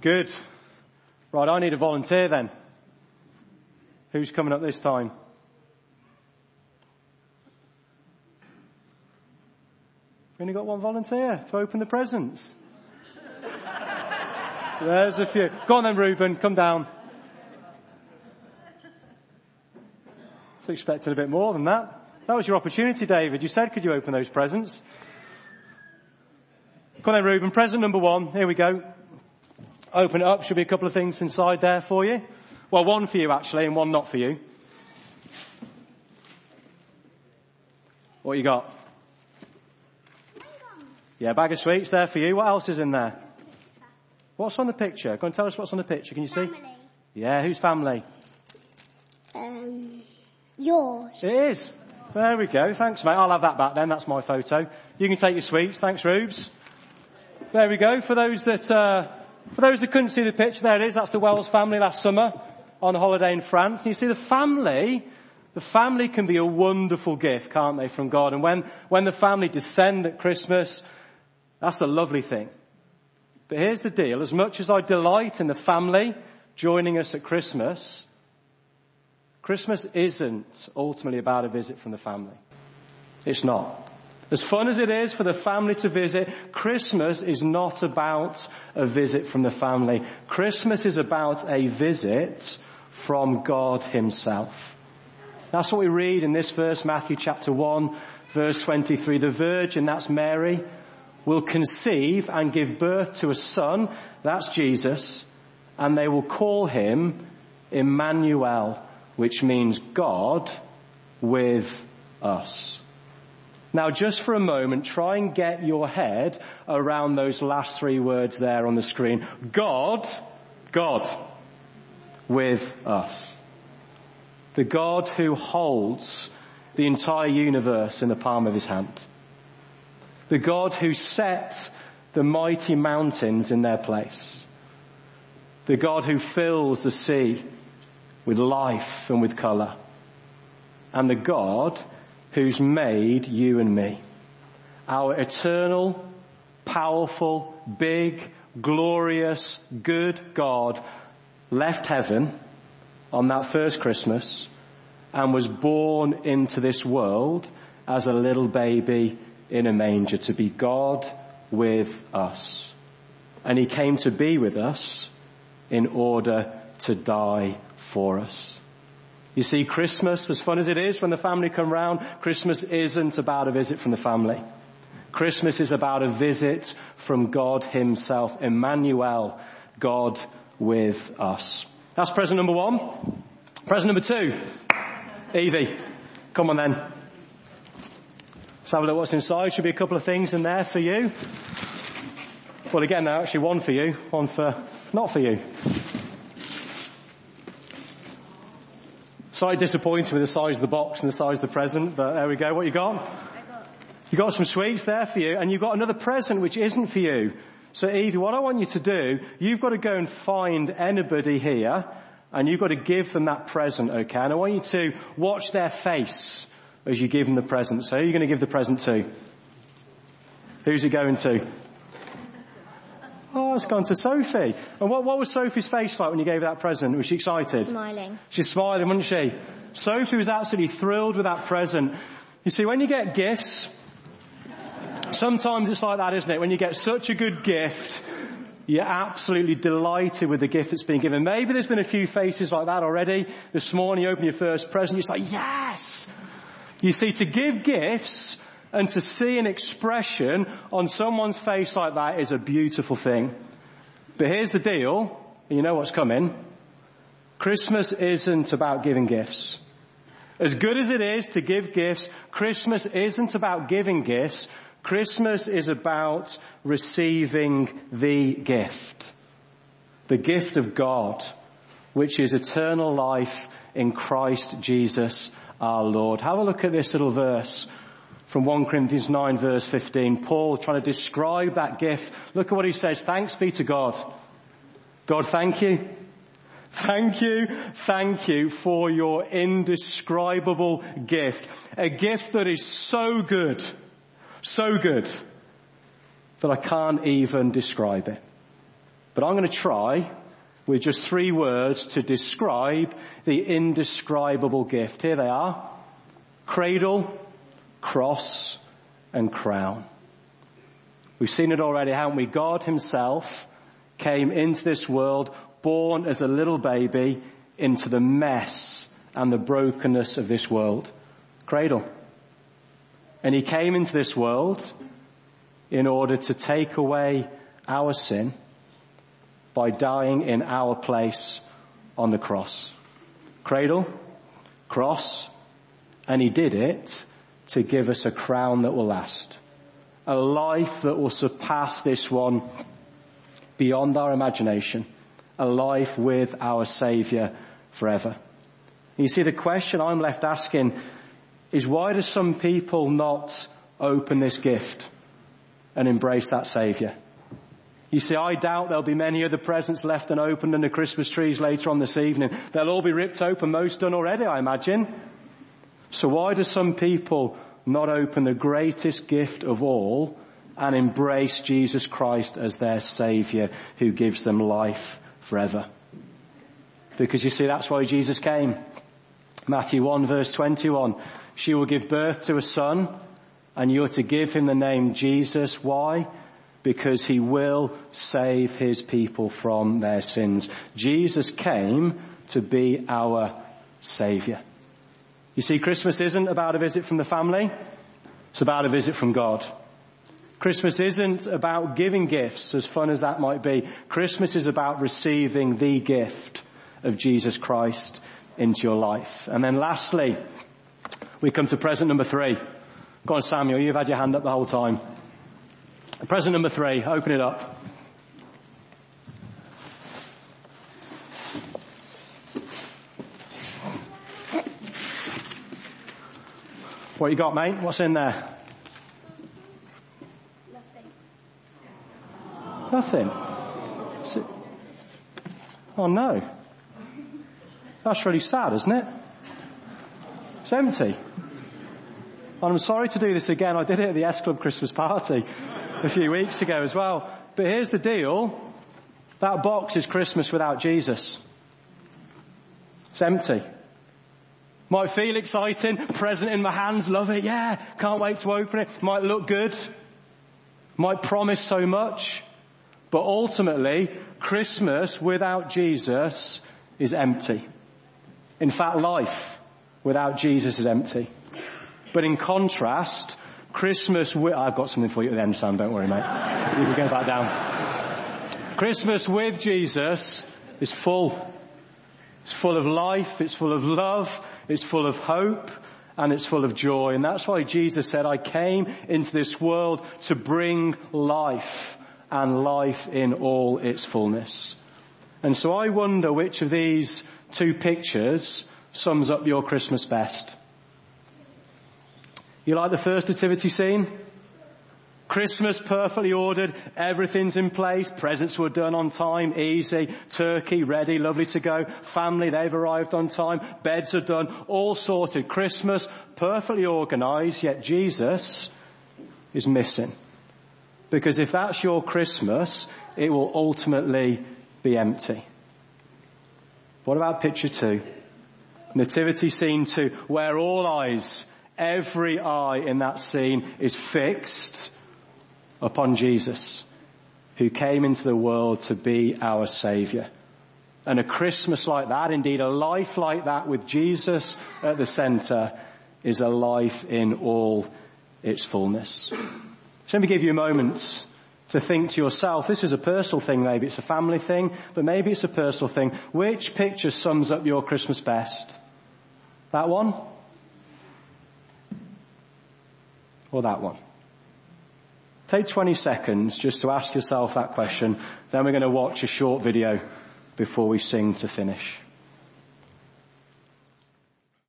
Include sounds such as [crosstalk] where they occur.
Good. Right, I need a volunteer then. Who's coming up this time? We only got one volunteer to open the presents. [laughs] There's a few. Go on then, Reuben, come down. I was expecting a bit more than that. That was your opportunity, David. You said, could you open those presents? Come on then, Reuben. Present number one. Here we go. Open it up. Should be a couple of things inside there for you. Well, one for you actually, and one not for you. What you got? Yeah, bag of sweets there for you. What else is in there? What's on the picture? Go and tell us what's on the picture. Can you see? Family. Yeah, whose family? Um, yours. It is. There we go. Thanks, mate. I'll have that back then. That's my photo. You can take your sweets. Thanks, Rubes. There we go. For those that, uh, for those who couldn't see the picture, there it is. That's the Wells family last summer on holiday in France. And you see the family, the family can be a wonderful gift, can't they, from God? And when, when the family descend at Christmas, that's a lovely thing. But here's the deal. As much as I delight in the family joining us at Christmas, Christmas isn't ultimately about a visit from the family. It's not. As fun as it is for the family to visit, Christmas is not about a visit from the family. Christmas is about a visit from God himself. That's what we read in this verse, Matthew chapter 1, verse 23. The virgin, that's Mary, will conceive and give birth to a son, that's Jesus, and they will call him Emmanuel, which means God with us. Now just for a moment, try and get your head around those last three words there on the screen. God, God, with us. The God who holds the entire universe in the palm of his hand. The God who set the mighty mountains in their place. The God who fills the sea with life and with colour. And the God who's made you and me. Our eternal, powerful, big, glorious, good God left heaven on that first Christmas and was born into this world as a little baby in a manger to be God with us. And he came to be with us in order to die for us. You see, Christmas, as fun as it is when the family come round, Christmas isn't about a visit from the family. Christmas is about a visit from God himself, Emmanuel, God with us. That's present number one. Present number two. Easy. Come on then. Let's have a look what's inside. Should be a couple of things in there for you. Well again, actually one for you, one for, not for you. Slightly disappointed with the size of the box and the size of the present, but there we go. What you got? You got some sweets there for you, and you've got another present which isn't for you. So Evie, what I want you to do, you've got to go and find anybody here, and you've got to give them that present, okay? And I want you to watch their face as you give them the present. So who are you going to give the present to? Who's it going to? Oh, it's gone to Sophie. And what, what was Sophie's face like when you gave her that present? Was she excited? Smiling. She's smiling, wasn't she? Sophie was absolutely thrilled with that present. You see, when you get gifts, sometimes it's like that, isn't it? When you get such a good gift, you're absolutely delighted with the gift that's been given. Maybe there's been a few faces like that already. This morning you open your first present, you're like, yes! You see, to give gifts and to see an expression on someone's face like that is a beautiful thing. But here's the deal, you know what's coming. Christmas isn't about giving gifts. As good as it is to give gifts, Christmas isn't about giving gifts. Christmas is about receiving the gift. The gift of God, which is eternal life in Christ Jesus our Lord. Have a look at this little verse from 1 Corinthians 9 verse 15. Paul trying to describe that gift. Look at what he says. Thanks be to God. God, thank you. Thank you, thank you for your indescribable gift. A gift that is so good, so good, that I can't even describe it. But I'm going to try with just three words to describe the indescribable gift. Here they are. Cradle, cross, and crown. We've seen it already, haven't we? God himself came into this world born as a little baby into the mess and the brokenness of this world. Cradle. And he came into this world in order to take away our sin by dying in our place on the cross. Cradle, cross, and he did it to give us a crown that will last. A life that will surpass this one beyond our imagination. A life with our Saviour forever. You see, the question I'm left asking is why do some people not open this gift and embrace that Saviour? You see, I doubt there'll be many other presents left unopened under Christmas trees later on this evening. They'll all be ripped open, most done already, I imagine. So why do some people not open the greatest gift of all and embrace Jesus Christ as their Saviour who gives them life forever? Because you see, that's why Jesus came. Matthew 1 verse 21. She will give birth to a son and you're to give him the name Jesus. Why? Because he will save his people from their sins. Jesus came to be our savior. You see, Christmas isn't about a visit from the family. It's about a visit from God. Christmas isn't about giving gifts, as fun as that might be. Christmas is about receiving the gift of Jesus Christ into your life. And then lastly, we come to present number three. Go on, Samuel, you've had your hand up the whole time. Present number three, open it up. What you got, mate? What's in there? Nothing. Nothing. Oh no. That's really sad, isn't it? It's empty. And I'm sorry to do this again. I did it at the S Club Christmas party a few weeks ago as well. But here's the deal. That box is Christmas without Jesus. It's empty. Might feel exciting, present in my hands, love it, yeah, can't wait to open it. Might look good. Might promise so much. But ultimately, Christmas without Jesus is empty. In fact, life without Jesus is empty. But in contrast, Christmas with, I've got something for you at the end, Sam, don't worry mate. You can go back down. Christmas with Jesus is full. It's full of life, it's full of love, it's full of hope, and it's full of joy. And that's why Jesus said, I came into this world to bring life and life in all its fullness. And so I wonder which of these two pictures sums up your Christmas best. You like the first nativity scene? Christmas perfectly ordered, everything's in place, presents were done on time, easy, turkey ready, lovely to go, family, they've arrived on time, beds are done, all sorted. Christmas perfectly organized, yet Jesus is missing. Because if that's your Christmas, it will ultimately be empty. What about picture two? Nativity scene two, where all eyes, every eye in that scene is fixed upon Jesus, who came into the world to be our savior. And a Christmas like that, indeed a life like that with Jesus at the center is a life in all its fullness. So let me give you a moment to think to yourself, this is a personal thing, maybe it's a family thing, but maybe it's a personal thing. Which picture sums up your Christmas best? That one? Or that one? Take 20 seconds just to ask yourself that question, then we're going to watch a short video before we sing to finish.